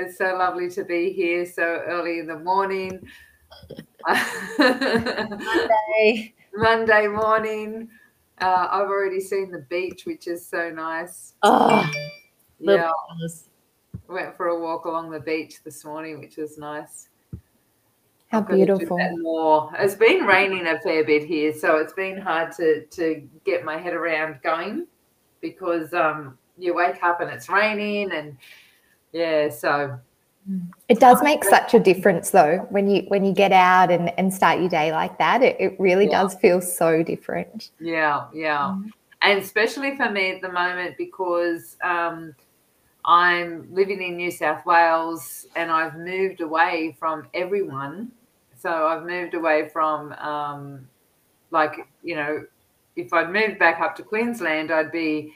It's so lovely to be here so early in the morning. Monday. Monday morning. Uh, I've already seen the beach, which is so nice. Oh, yeah. Went for a walk along the beach this morning, which was nice. How I've got to do beautiful. more. It's been raining a fair bit here, so it's been hard to to get my head around going because um you wake up and it's raining and yeah, so It does make such a difference though when you when you get out and, and start your day like that. It, it really Yeah. does feel so different. yeah, yeah. Mm. And especially for me at the moment because um I'm living in New South Wales and I've moved away from everyone. So I've moved away from um like, you know, if I'd moved back up to Queensland, I'd be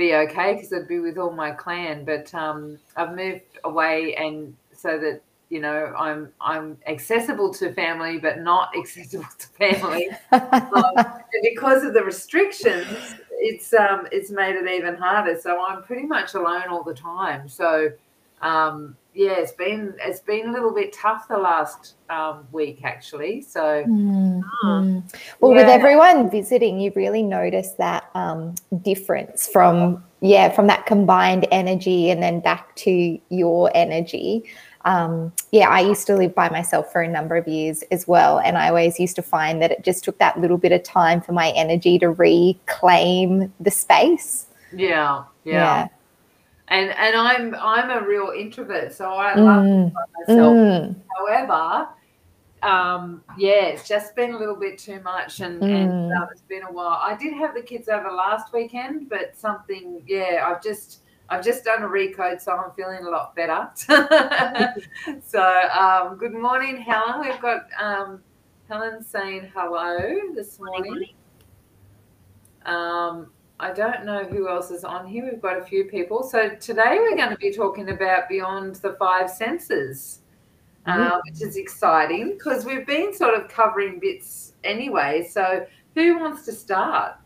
be okay because I'd be with all my clan. But um, I've moved away, and so that you know, I'm I'm accessible to family, but not accessible to family. Um, because of the restrictions, it's um, it's made it even harder. So I'm pretty much alone all the time. So um, yeah, it's been it's been a little bit tough the last um, week actually. So Mm. Well, with everyone visiting, you really notice that um, difference from yeah from that combined energy and then back to your energy. Um, yeah, I used to live by myself for a number of years as well, and I always used to find that it just took that little bit of time for my energy to reclaim the space. yeah, yeah. And and I'm I'm a real introvert, so I Yeah. love Mm, myself. mm, However, um, yeah, it's just been a little bit too much, and, and Mm. um, it's been a while. I did have the kids over last weekend, but something, yeah, I've just I've just done a recode, so I'm feeling a lot better. so, um, good morning, Helen. We've got um, Helen saying hello this morning. Um, I don't know who else is on here. We've got a few people. So today we're going to be talking about beyond the five senses, uh, which is exciting because we've been sort of covering bits anyway. So who wants to start?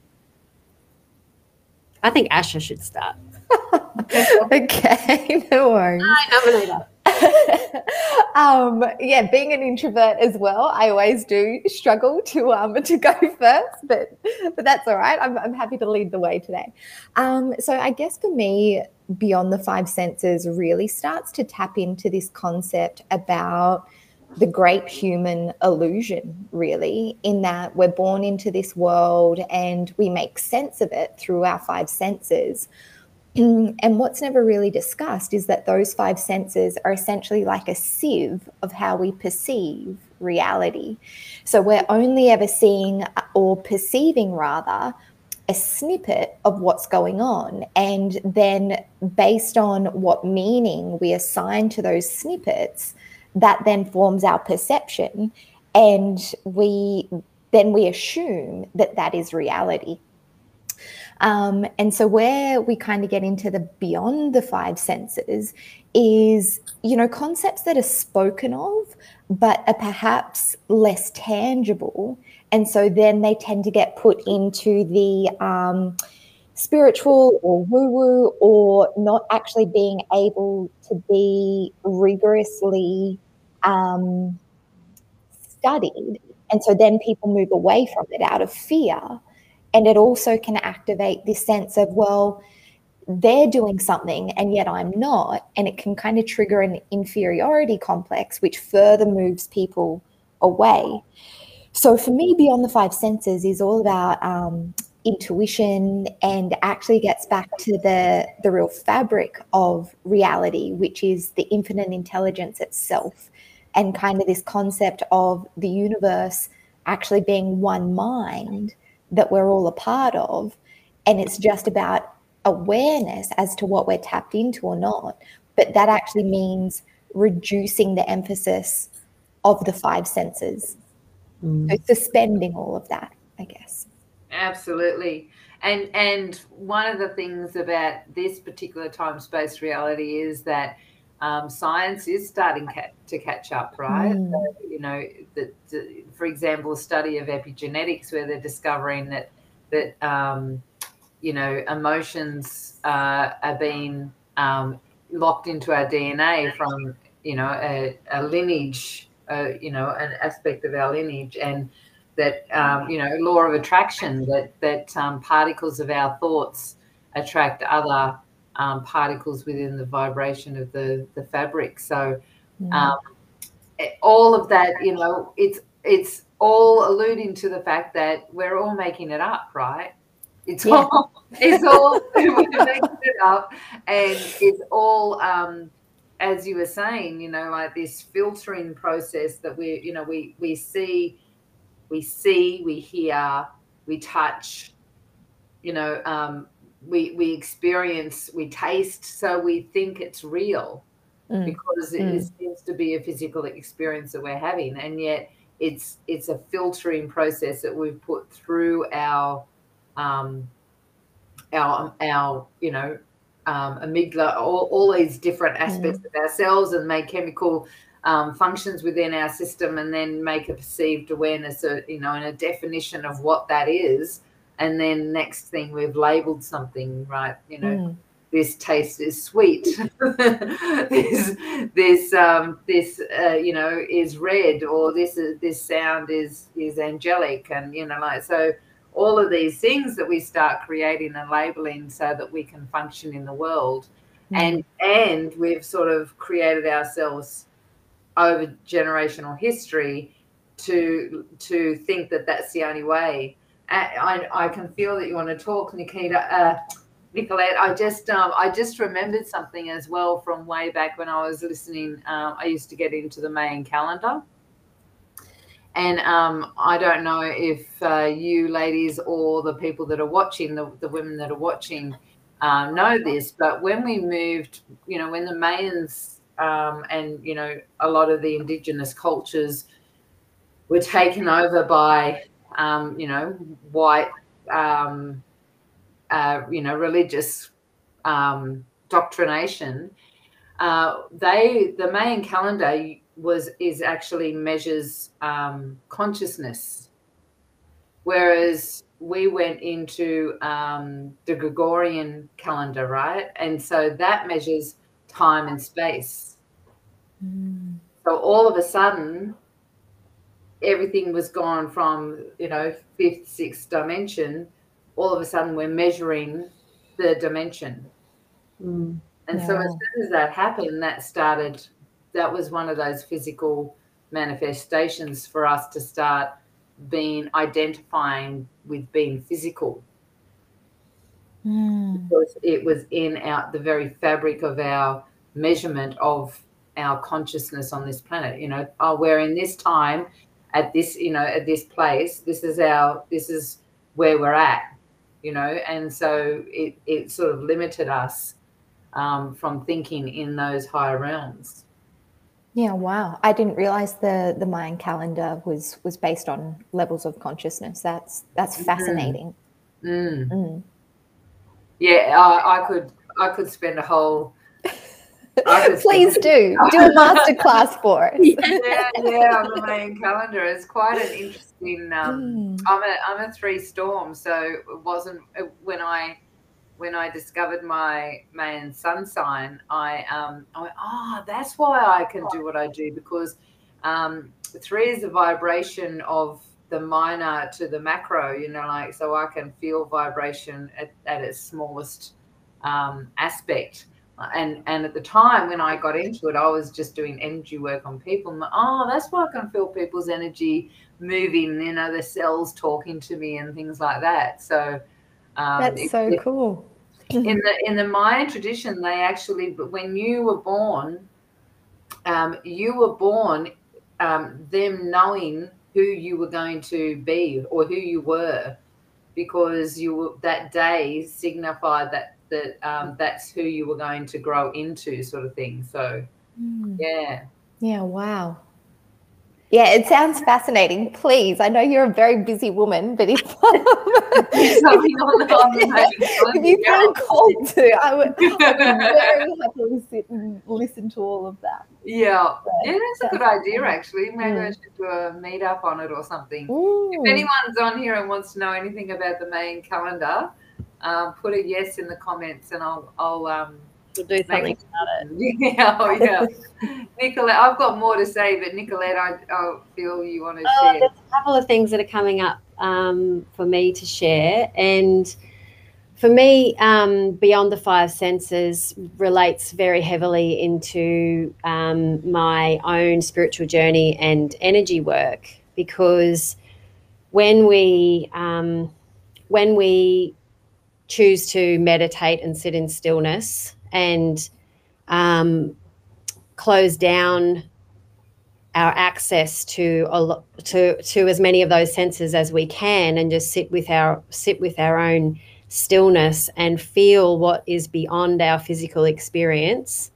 I think Asha should start. okay, no worries. I nominate her. um, yeah, being an introvert as well, I always do struggle to um to go first, but but that's all right. I'm I'm happy to lead the way today. Um, so I guess for me, beyond the five senses really starts to tap into this concept about the great human illusion, really, in that we're born into this world and we make sense of it through our five senses. And what's never really discussed is that those five senses are essentially like a sieve of how we perceive reality. So we're only ever seeing uh, or perceiving, rather, a snippet of what's going on. And then, based on what meaning we assign to those snippets, that then forms our perception. And we then we assume that that is reality. Um, and so, where we kind of get into the beyond the five senses is, you know, concepts that are spoken of, but are perhaps less tangible. And so, then they tend to get put into the um, spiritual or woo woo, or not actually being able to be rigorously um, studied. And so, then people move away from it out of fear and it also can activate this sense of well they're doing something and yet i'm not. And it can kind of trigger an inferiority complex which further moves people away. So for me beyond the five senses is all about um, intuition and actually gets back to the the real fabric of reality which is the infinite intelligence itself and kind of this concept of the universe actually being one mind that we're all a part of. And it's just about awareness as to what we're tapped into or not. But that actually means reducing the emphasis of the five senses. So mm. suspending all of that, I guess. Absolutely. And and one of the things about this particular time space reality is that um, science is starting ca- to catch up, right? Mm. So, you know, the, the, for example, a study of epigenetics where they're discovering that that um, you know emotions uh, are being um, locked into our DNA from you know a, a lineage, uh, you know, an aspect of our lineage, and that um, you know law of attraction that that um, particles of our thoughts attract other um, particles within the vibration of the the fabric. So um, all of that, you know, it's it's all alluding to the fact that we're all making it up, right? It's Yeah. all it's all we're making it up, and it's all um, as you were saying, you know, like this filtering process that we, you know, we we see, we see, we hear, we touch, you know, um, we we experience, we taste, so we think it's real Mm. because it Mm. seems to be a physical experience that we're having, and yet it's it's a filtering process that we've put through our um, our our you know um, amygdala, all, all these different aspects of ourselves, and make chemical um, functions within our system, and then make a perceived awareness, of, you know, and a definition of what that is. And then next thing we've labeled something, right? You know, Mm. this taste is sweet. this this um, this uh, you know is red, or this is this sound is is angelic, and you know like so. All of these things that we start creating and labeling so that we can function in the world, and and we've sort of created ourselves over generational history to to think that that's the only way. I, I, can feel that you want to talk, Nikita. Uh, Nicolette, I just um, I just remembered something as well from way back when I was listening. Um, I used to get into the Mayan calendar, and um, I don't know if uh, you ladies or the people that are watching, the, the women that are watching, uh, know this. But when we moved, you know, when the Mayans um, and you know a lot of the indigenous cultures were taken over by um, you know white um, uh, you know religious um, doctrination uh, they the Mayan calendar was is actually measures um, consciousness. Whereas we went into um, the Gregorian calendar right? And so that measures time and space. Mm. so all of a sudden everything was gone from you know fifth sixth dimension all of a sudden we're measuring the dimension Mm. and so as soon as that happened that started that was one of those physical manifestations for us to start being identifying with being physical Mm. because it was in out the very fabric of our measurement of our consciousness on this planet you know oh we're in this time at this you know at this place this is our this is where we're at you know and so it it sort of limited us um, from thinking in those higher realms Yeah, wow. I didn't realize the the Mayan calendar was was based on levels of consciousness. That's that's Mhm. fascinating. mm. Mm. yeah I, I could i could spend a whole Please do do a master class for us. yeah yeah on the Mayan calendar it's quite an interesting um, Mm. I'm a I'm a three storm, so it wasn't when I when I discovered my Mayan sun sign. I um I went, oh, that's why I can do what I do because um, three is the vibration of the minor to the macro. You know, like so I can feel vibration at, at its smallest um, aspect. And and at the time when I got into it, I was just doing energy work on people. And, oh, that's why I can feel people's energy moving, you know, the cells talking to me and things like that. So um, That's it- so cool. in the in the Mayan tradition, they actually, when you were born, um, you were born um, them knowing who you were going to be or who you were, because you were, that day signified that that um, that's who you were going to grow into, sort of thing. So Mm. yeah, Yeah, wow. Yeah, it sounds fascinating. Please, I know you're a very busy woman, but if, Something on the- on the Mayan if you calendar, feel called to, I would yeah. very happily sit and listen to all of that. Yeah, So, yeah, that's a good idea. Actually, maybe I Mm. should do a meetup on it or something. If anyone's on here and wants to know anything about the Mayan calendar, um, put a yes in the comments, and I'll I'll um, We'll do something about it. Yeah, oh, yeah. Nicolette, I've got more to say, but Nicolette, I, I feel you want to Oh, share. there's a couple of things that are coming up um, for me to share. And for me, um, Beyond the Five Senses relates very heavily into um, my own spiritual journey and energy work because when we um, when we choose to meditate and sit in stillness and um, close down our access to a to to as many of those senses as we can and just sit with our sit with our own stillness and feel what is beyond our physical experience.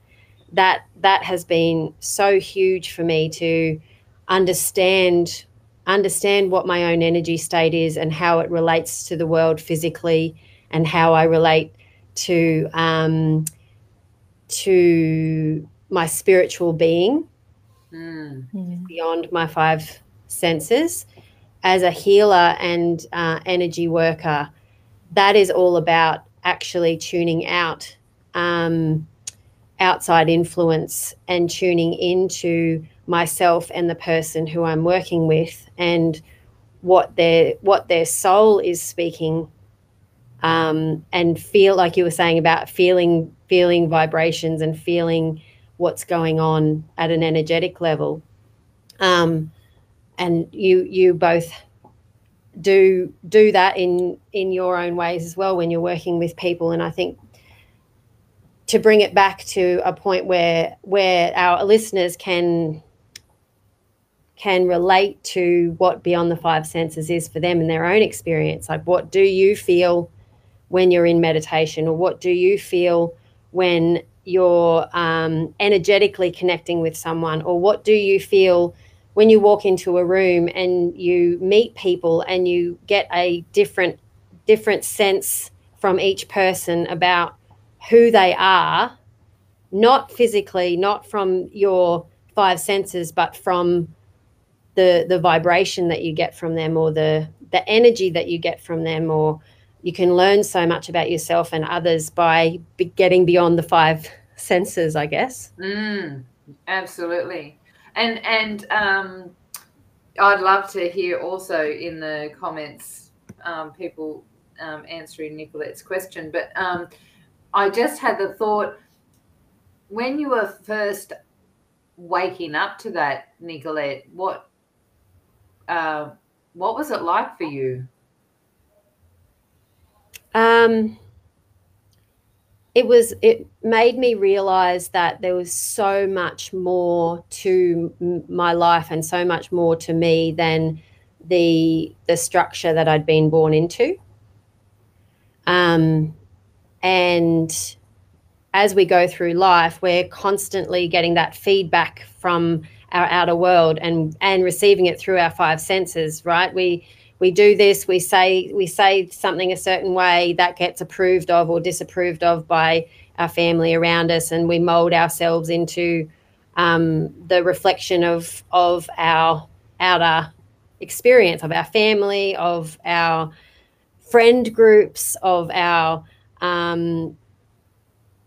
That that has been so huge for me to understand understand what my own energy state is and how it relates to the world physically and how I relate to um, to my spiritual being Mm. beyond my five senses as a healer and uh, energy worker that is all about actually tuning out um, outside influence and tuning into myself and the person who i'm working with and what their what their soul is speaking um, and feel like you were saying about feeling feeling vibrations and feeling what's going on at an energetic level. Um, and you you both do do that in in your own ways as well when you're working with people. And i think to bring it back to a point where where our listeners can can relate to what beyond the five senses is for them in their own experience like what do you feel when you're in meditation or what do you feel when you're um, energetically connecting with someone or what do you feel when you walk into a room and you meet people and you get a different different sense from each person about who they are not physically not from your five senses but from the the vibration that you get from them or the the energy that you get from them or you can learn so much about yourself and others by be getting beyond the five senses i guess Mm, absolutely. And and um, I'd love to hear also in the comments um, people um, answering Nicolette's question. But um, I just had the thought when you were first waking up to that, Nicolette, what uh, what was it like for you? Um, it was. It made me realize that there was so much more to m- my life and so much more to me than the the structure that I'd been born into. Um, and as we go through life, we're constantly getting that feedback from our outer world and and receiving it through our five senses. Right? We we do this we say we say something a certain way that gets approved of or disapproved of by our family around us and we mold ourselves into um, the reflection of of our outer experience of our family of our friend groups of our um,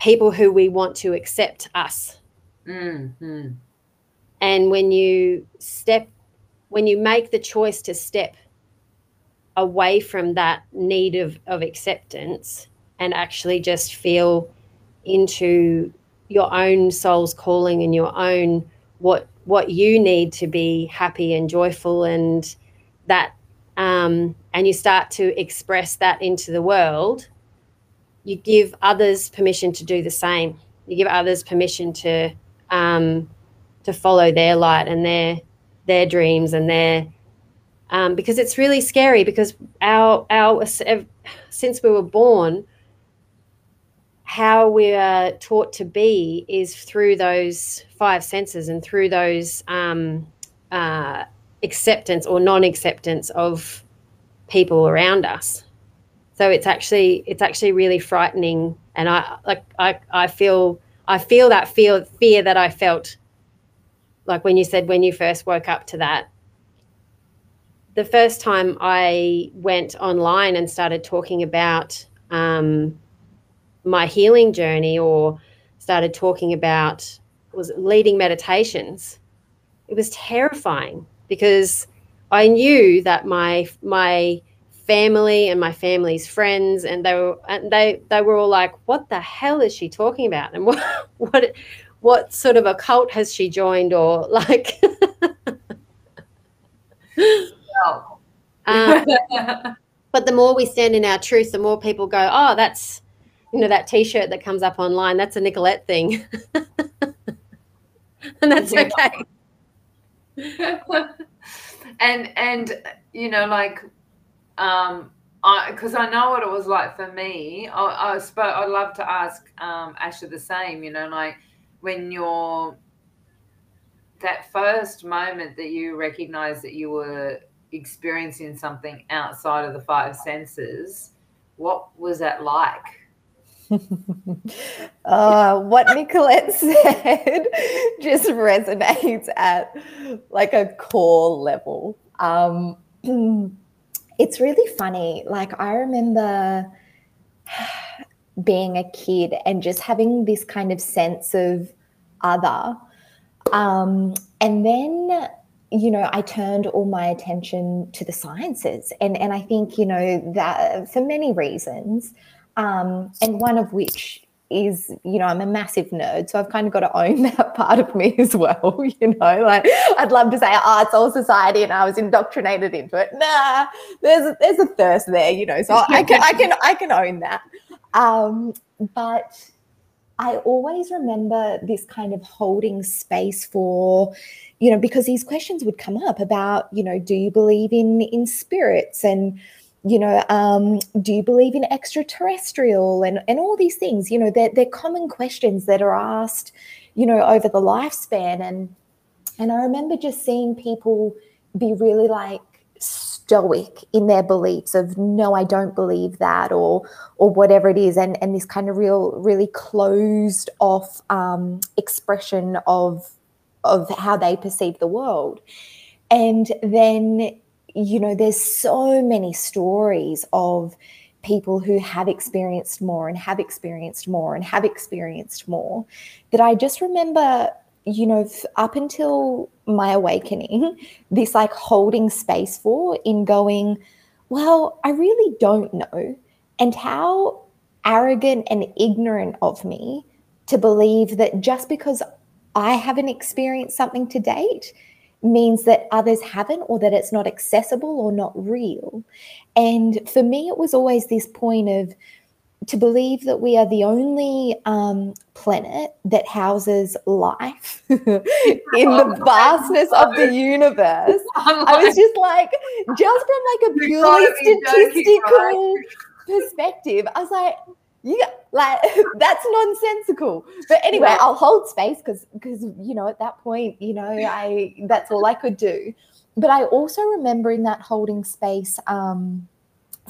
people who we want to accept us. Mm, mm, and when you step when you make the choice to step away from that need of, of acceptance and actually just feel into your own soul's calling and your own what what you need to be happy and joyful and that um, and you start to express that into the world you give others permission to do the same. You give others permission to um, to follow their light and their their dreams and their um, because it's really scary because our our since we were born how we are taught to be is through those five senses and through those um, uh, acceptance or non-acceptance of people around us. So it's actually it's actually really frightening. And i like i i feel i feel that fear fear that i felt like when you said when you first woke up to that the first time I went online and started talking about um, my healing journey or started talking about was leading meditations, it was terrifying because I knew that my my family and my family's friends and they were and they they were all like, "What the hell is she talking about?" And what what what sort of a cult has she joined or like? uh, but the more we stand in our truth, the more people go, "Oh, that's." You know that T-shirt that comes up online. That's a Nicolette thing, and that's okay. and and you know like um I because I know what it was like for me. I, I spoke. I'd love to ask um, Asha the same. You know, like when you're that first moment that you recognize that you were experiencing something outside of the five senses. What was that like? uh, what Nicolette said just resonates at like a core level. Um, it's really funny. Like, I remember being a kid and just having this kind of sense of other. Um, and then, you know, I turned all my attention to the sciences. And, and I think, you know, that for many reasons, um, and one of which is, you know, I'm a massive nerd, so I've kind of got to own that part of me as well. You know, like I'd love to say, oh, it's all society, and I was indoctrinated into it. Nah, there's a, there's a thirst there, you know. So I can I can I can own that. Um, but I always remember this kind of holding space for, you know, because these questions would come up about, you know, do you believe in in spirits and you know, um, do you believe in extraterrestrial and, and all these things? You know, they're, they're common questions that are asked, you know, over the lifespan. And and I remember just seeing people be really like stoic in their beliefs of no, I don't believe that, or or whatever it is, and and this kind of real, really closed off um, expression of of how they perceive the world. And then you know, there's so many stories of people who have experienced more and have experienced more and have experienced more that I just remember, you know, up until my awakening, this like holding space for in going, well, I really don't know. And how arrogant and ignorant of me to believe that just because I haven't experienced something to date, means that others haven't or that it's not accessible or not real. And for me, it was always this point of to believe that we are the only um, planet that houses life in the vastness of the universe. I was just like, just from like a purely statistical perspective, I was like, yeah, like that's nonsensical. But anyway, yeah. I'll hold space because because you know at that point, you know, I that's all I could do. But I also remember in that holding space um,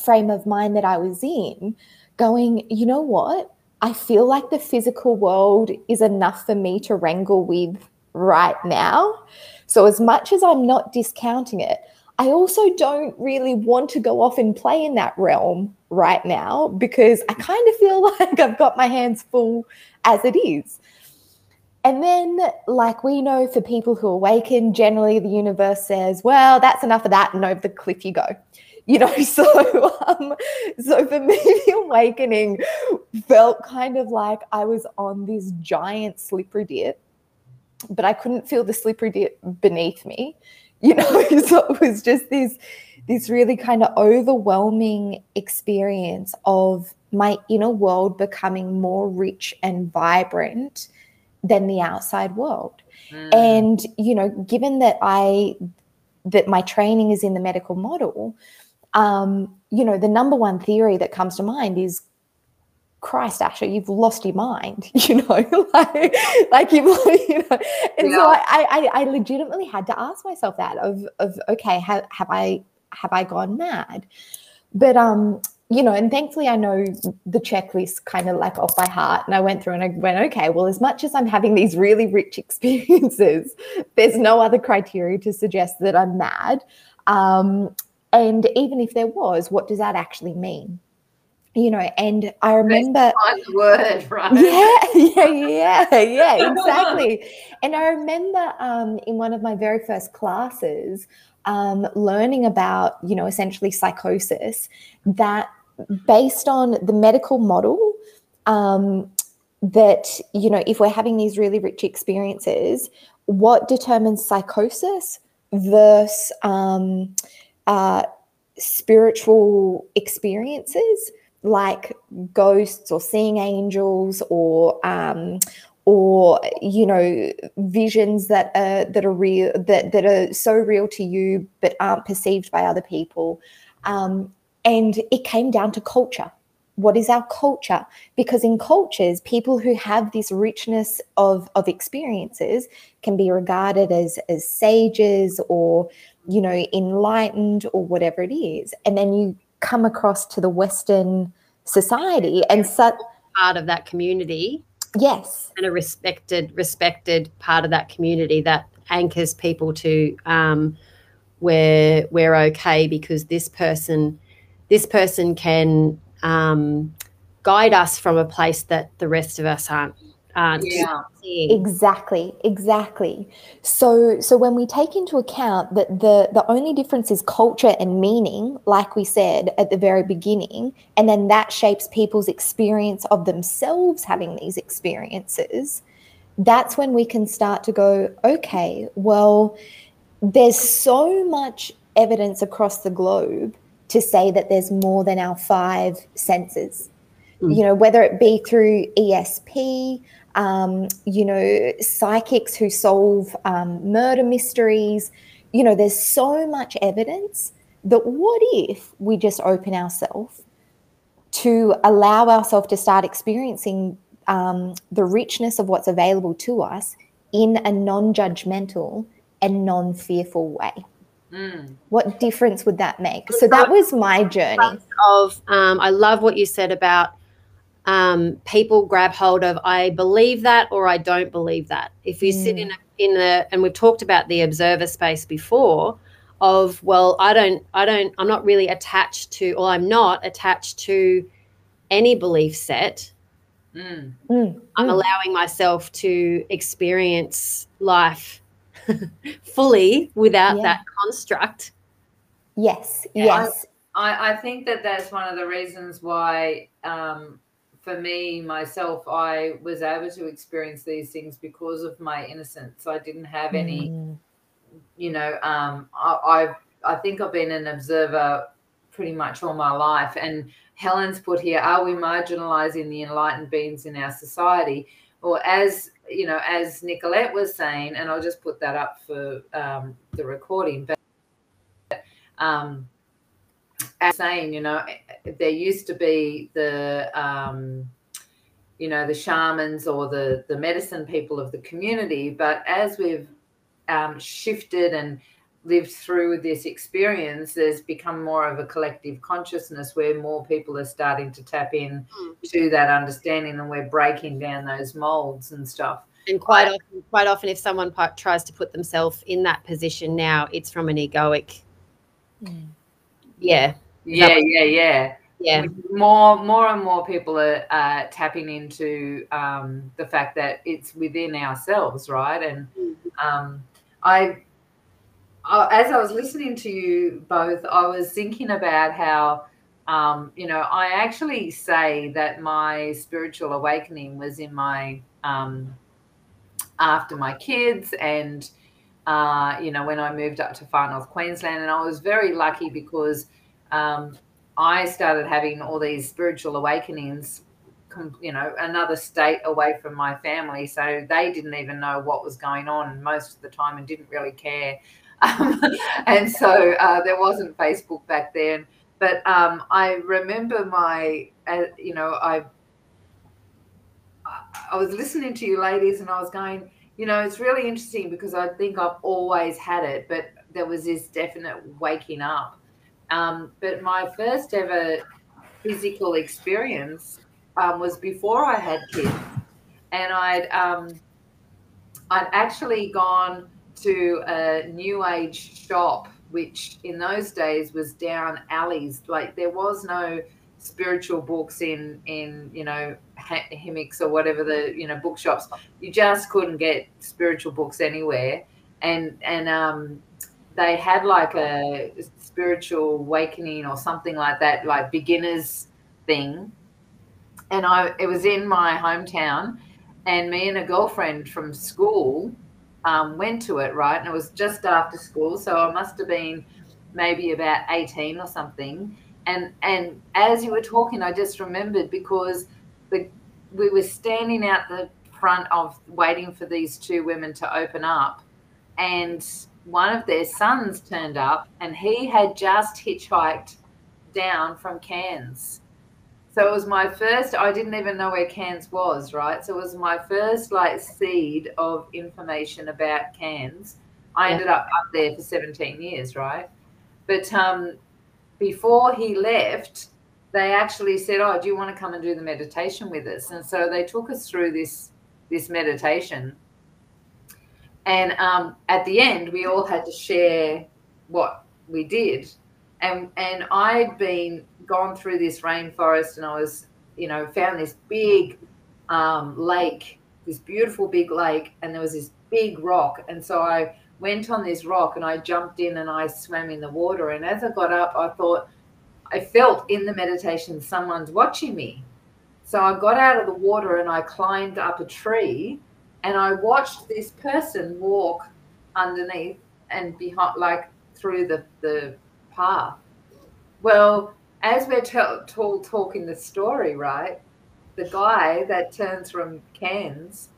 frame of mind that I was in, going, you know what? I feel like the physical world is enough for me to wrangle with right now. So as much as I'm not discounting it, I also don't really want to go off and play in that realm right now because I kind of feel like I've got my hands full as it is. And then, like we know for people who awaken, generally the universe says, well, that's enough of that, and over the cliff you go. You know, so um, so for me, the awakening felt kind of like I was on this giant slippery dip, but I couldn't feel the slippery dip beneath me you know so it was just this this really kind of overwhelming experience of my inner world becoming more rich and vibrant than the outside world mm. and you know given that i that my training is in the medical model um you know the number one theory that comes to mind is Christ, Asha, you've lost your mind, you know, like, like you've, you know, and yeah. so I, I, I legitimately had to ask myself that of, of, okay, have, have I, have I gone mad? But, um, you know, and thankfully I know the checklist kind of like off by heart. And I went through and I went, okay, well, as much as I'm having these really rich experiences, there's no other criteria to suggest that I'm mad. Um, and even if there was, what does that actually mean? you know, and I remember the word, right? Yeah, yeah, yeah, yeah, exactly. and I remember um, in one of my very first classes, um, learning about, you know, essentially psychosis, that based on the medical model, um, that you know, if we're having these really rich experiences, what determines psychosis versus um, uh, spiritual experiences like ghosts or seeing angels or um, or you know visions that are that are real that that are so real to you but aren't perceived by other people. Um, and it came down to culture. What is our culture? Because in cultures people who have this richness of of experiences can be regarded as as sages or you know enlightened or whatever it is and then you come across to the Western society and such part of that community. Yes. And a respected, respected part of that community that anchors people to um, we're we're okay because this person this person can um, guide us from a place that the rest of us aren't aren't yeah. Exactly, exactly. So so when we take into account that the the only difference is culture and meaning, like we said at the very beginning, and then that shapes people's experience of themselves having these experiences, that's when we can start to go, okay, well, there's so much evidence across the globe to say that there's more than our five senses. Mm. You know, whether it be through ESP, um, you know, psychics who solve um, murder mysteries. You know, there's so much evidence that what if we just open ourselves to allow ourselves to start experiencing um, the richness of what's available to us in a non judgmental and non fearful way? Mm. What difference would that make? So that was my journey. Of um, I love what you said about um, people grab hold of I believe that or I don't believe that. If you mm. sit in a, in the and we've talked about the observer space before of well I don't I don't I'm not really attached to or I'm not attached to any belief set. Mm. Mm. I'm mm. allowing myself to experience life fully without yeah. that construct. Yes, yes. I, I think that that's one of the reasons why um, for me myself i was able to experience these things because of my innocence. I didn't have any mm. you know um, I, I i think i've been an observer pretty much all my life. And helen's put here are we marginalizing the enlightened beings in our society? Or as you know as nicolette was saying and i'll just put that up for um, the recording but um, as saying, you know, there used to be the, um, you know, the shamans or the the medicine people of the community, but as we've um, shifted and lived through this experience, there's become more of a collective consciousness where more people are starting to tap in mm. to that understanding, and we're breaking down those molds and stuff. And quite often, quite often, if someone tries to put themselves in that position now, it's from an egoic. Mm. Yeah, yeah, yeah, yeah. Yeah. More, more and more people are uh, tapping into um, the fact that it's within ourselves, right? And mm-hmm. um, I, I, as I was listening to you both, I was thinking about how, um, you know, I actually say that my spiritual awakening was in my um, after my kids and uh, you know when I moved up to far north Queensland, and I was very lucky because um, I started having all these spiritual awakenings, you know, another state away from my family. So they didn't even know what was going on most of the time and didn't really care. Um, and so uh, there wasn't Facebook back then. But um, I remember my, uh, you know, I, I was listening to you ladies and I was going, you know, it's really interesting because I think I've always had it, but there was this definite waking up um, but my first ever physical experience um, was before I had kids, and I'd um, I'd actually gone to a new age shop, which in those days was down alleys. Like there was no spiritual books in in you know Dymocks or whatever the you know bookshops. You just couldn't get spiritual books anywhere. And and um they had like a spiritual awakening or something like that like beginners thing. And i it was in my hometown and me and a girlfriend from school um, went to it right? And it was just after school so i must have been maybe about 18 or something. And and as you were talking i just remembered because the we were standing out the front of waiting for these two women to open up and one of their sons turned up and he had just hitchhiked down from cairns so it was my first i didn't even know where cairns was right so it was my first like seed of information about cairns i yeah. ended up up there for 17 years right but um before he left, they actually said, "Oh, do you want to come and do the meditation with us?" And so they took us through this this meditation. And um, at the end, we all had to share what we did. And and I'd been gone through this rainforest, and I was, you know, found this big um, lake, this beautiful big lake, and there was this big rock. And so I went on this rock and I jumped in and I swam in the water. And as I got up, I thought, I felt in the meditation someone's watching me. So I got out of the water and I climbed up a tree and I watched this person walk underneath and behind, like through the, the path. Well, as we're t- t- talking the story, right? The guy that turns from Cairns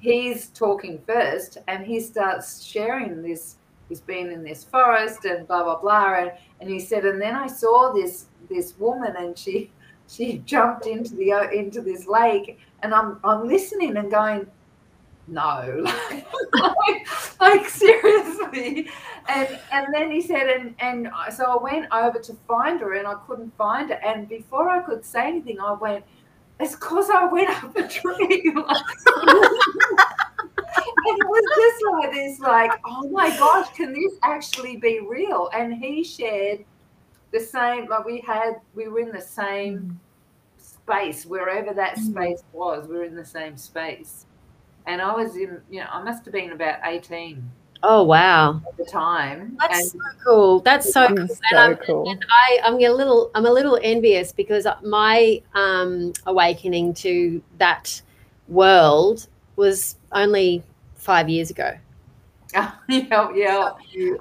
he's talking first and he starts sharing this he's been in this forest and blah blah blah and, and he said and then i saw this this woman and she she jumped into the into this lake and i'm i'm listening and going no like, like, seriously and and then he said and and so i went over to find her and i couldn't find her and before i could say anything i went it's because I went up a tree. and it was just like this, like, oh my gosh, can this actually be real? And he shared the same, like we had, we were in the same space, wherever that mm. space was, we were in the same space. And I was in, you know, I must have been about 18. Oh wow! At the time, that's and so cool. That's so, cool. so and I'm, cool. And I, I'm a little, I'm a little envious because my um, awakening to that world was only five years ago. yeah, yeah.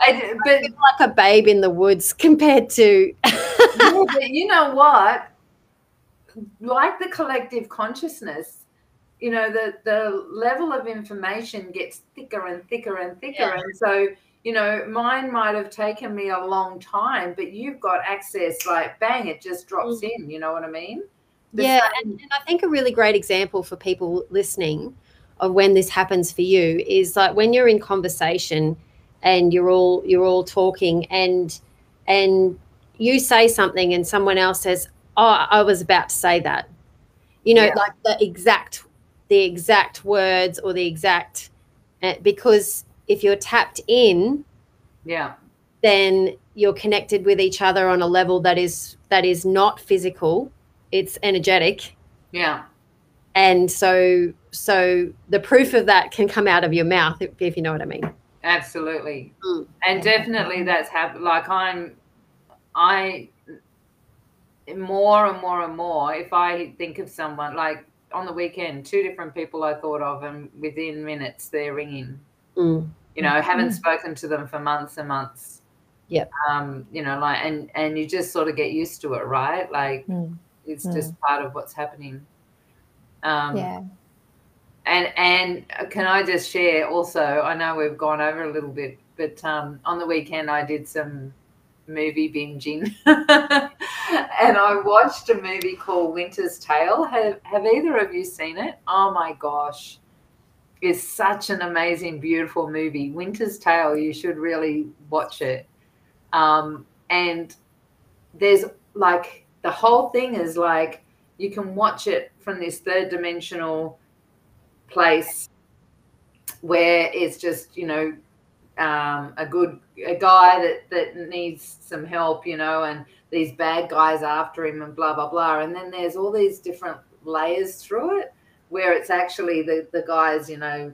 I, but like a babe in the woods compared to. yeah, but you know what? Like the collective consciousness, you know the the level of information gets thicker and thicker and thicker yeah. and so you know mine might have taken me a long time but you've got access like bang it just drops mm. in you know what i mean the yeah and, and i think a really great example for people listening of when this happens for you is like when you're in conversation and you're all you're all talking and and you say something and someone else says oh i was about to say that you know yeah. like the exact the exact words or the exact uh, because if you're tapped in yeah. then you're connected with each other on a level that is that is not physical. It's energetic. Yeah. And so so the proof of that can come out of your mouth if, if you know what i mean. Absolutely. Mm. and definitely that's happened like i'm i more and more and more if i think of someone like on the weekend, two different people I thought of, and within minutes they're ringing. Mm. You know, haven't mm. spoken to them for months and months. Yeah. Um, you know, like, and and you just sort of get used to it, right? Like, mm. it's just mm. part of what's happening. Um, yeah. And and can I just share also? I know we've gone over a little bit, but um, on the weekend I did some movie binging. and I watched a movie called Winter's Tale. Have have either of you seen it? Oh my gosh. It's such an amazing, beautiful movie. Winter's Tale, you should really watch it. Um, and there's like the whole thing is like you can watch it from this third dimensional place where it's just, you know, um, a good a guy that that needs some help, you know, and these bad guys after him and blah blah blah. And then there's all these different layers through it where it's actually the the guys, you know,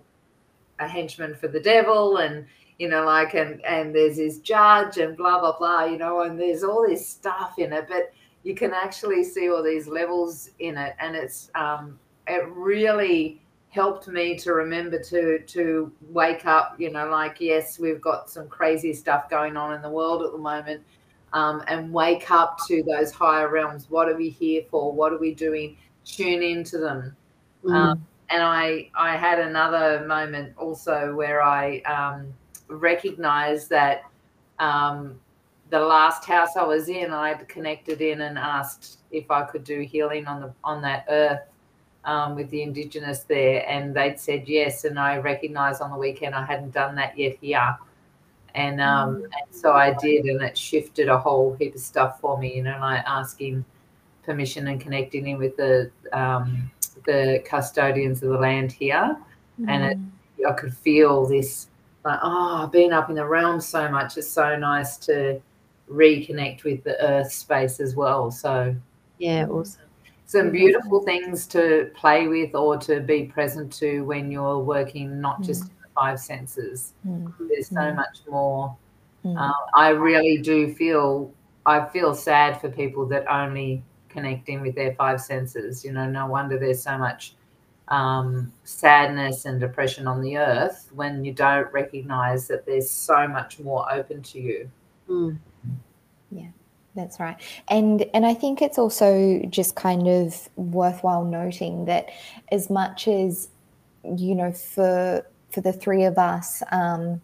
a henchman for the devil and you know like and and there's his judge and blah blah blah you know and there's all this stuff in it but you can actually see all these levels in it and it's um it really helped me to remember to to wake up you know like yes we've got some crazy stuff going on in the world at the moment um, and wake up to those higher realms. What are we here for? What are we doing? Tune into them. Mm. um, and i i had another moment also where i um, recognized that um, the last house i was in i'd connected in and asked if i could do healing on the on that earth um, with the Indigenous there, and they'd said yes. And I recognised on the weekend I hadn't done that yet here. And, um, mm. and so I did, and it shifted a whole heap of stuff for me, you know, like asking permission and connecting in with the um, the custodians of the land here. Mm. And it, mm. I could feel this, like, oh, I've been up in the realm so much. It's so nice to reconnect with the earth space as well. So, yeah, awesome some beautiful things to play with or to be present to when you're working not just mm. the five senses mm. there's so mm. much more mm. uh, i really do feel i feel sad for people that only connect in with their five senses you know no wonder there's so much um, sadness and depression on the earth when you don't recognize that there's so much more open to you mm. yeah that's right. And and I think it's also just kind of worthwhile noting that as much as you know for for the three of us um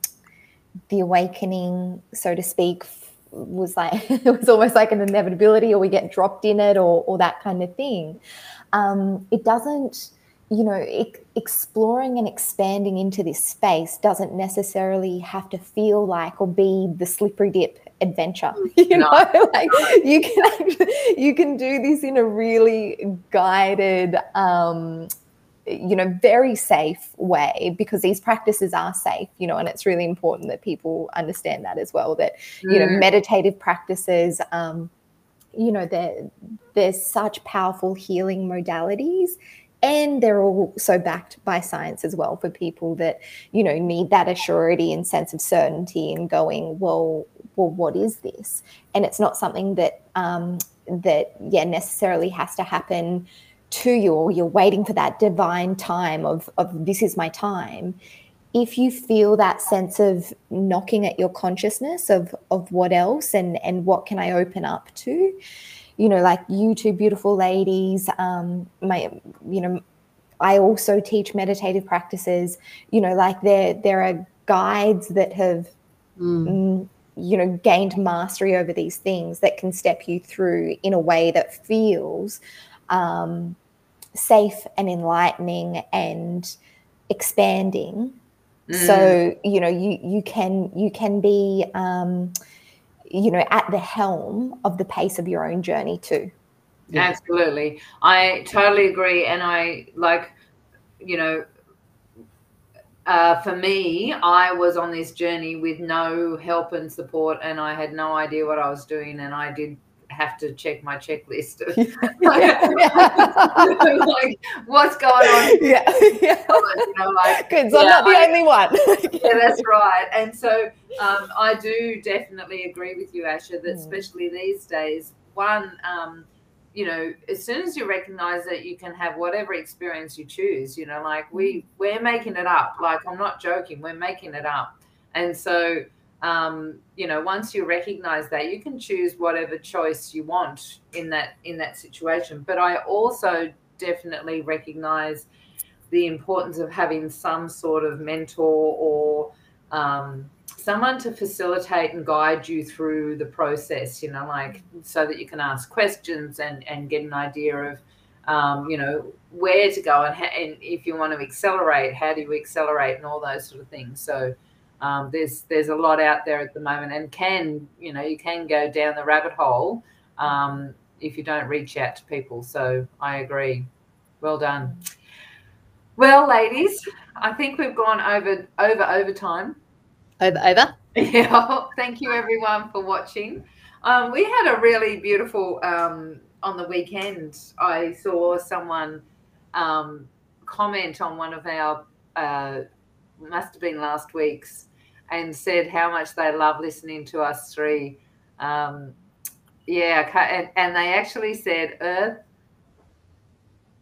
the awakening so to speak was like it was almost like an inevitability or we get dropped in it or or that kind of thing. Um it doesn't you know, exploring and expanding into this space doesn't necessarily have to feel like or be the slippery dip adventure. You no. know, like you can actually, you can do this in a really guided, um, you know, very safe way because these practices are safe. You know, and it's really important that people understand that as well. That you know, mm. meditative practices. Um, you know, they're they're such powerful healing modalities and they're also backed by science as well for people that you know need that assurity and sense of certainty and going well well what is this and it's not something that um, that yeah necessarily has to happen to you or you're waiting for that divine time of of this is my time if you feel that sense of knocking at your consciousness of of what else and and what can i open up to you know, like you two beautiful ladies, um, my, you know, I also teach meditative practices. You know, like there there are guides that have, mm. You know, gained mastery over these things that can step you through in a way that feels um, safe and enlightening and expanding. Mm. So you know, you you can you can be. Um, you know at the helm of the pace of your own journey too yeah. absolutely i totally agree and i like you know uh, for me, I was on this journey with no help and support, and I had no idea what I was doing, and I did have to check my checklist of like what's going on. Yeah, yeah. You know, like, Good. So yeah, I'm not the I, only one. yeah, that's right. And so um, I do definitely agree with you, Asha, that mm. especially these days, one, um, you know, as soon as you recognize that you can have whatever experience you choose, you know, like we we're making it up. Like I'm not joking, we're making it up. And so um, you know once you recognize that you can choose whatever choice you want in that in that situation but i also definitely recognize the importance of having some sort of mentor or um, someone to facilitate and guide you through the process you know like so that you can ask questions and and get an idea of um, you know where to go and, ha- and if you want to accelerate how do you accelerate and all those sort of things so um, there's there's a lot out there at the moment, and can you know you can go down the rabbit hole um, if you don't reach out to people. So I agree. Well done. Well, ladies, I think we've gone over over overtime. Over, over. Yeah. Thank you, everyone, for watching. Um, we had a really beautiful um, on the weekend. I saw someone um, comment on one of our uh, must have been last week's and said how much they love listening to us three. Um, yeah, and, and they actually said earth,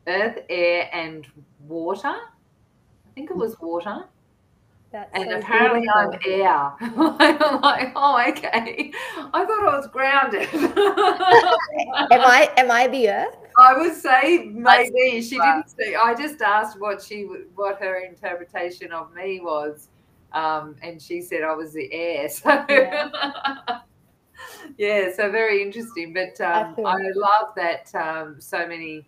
earth, air, and water. I think it was water. That's and so apparently beautiful. I'm air. I'm like, oh, okay. I thought I was grounded. am I? Am I the earth? I would say maybe she didn't say. I just asked what she what her interpretation of me was, um, and she said I was the air. So yeah, yeah so very interesting. But um, I, I love that um, so many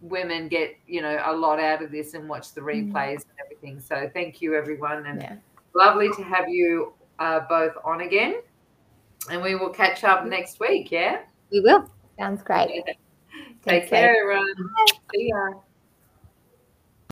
women get you know a lot out of this and watch the mm. replays mm. and everything. So thank you everyone, and yeah. lovely to have you uh, both on again. And we will catch up next week. Yeah, we will. Sounds great. Take care, everyone. See ya.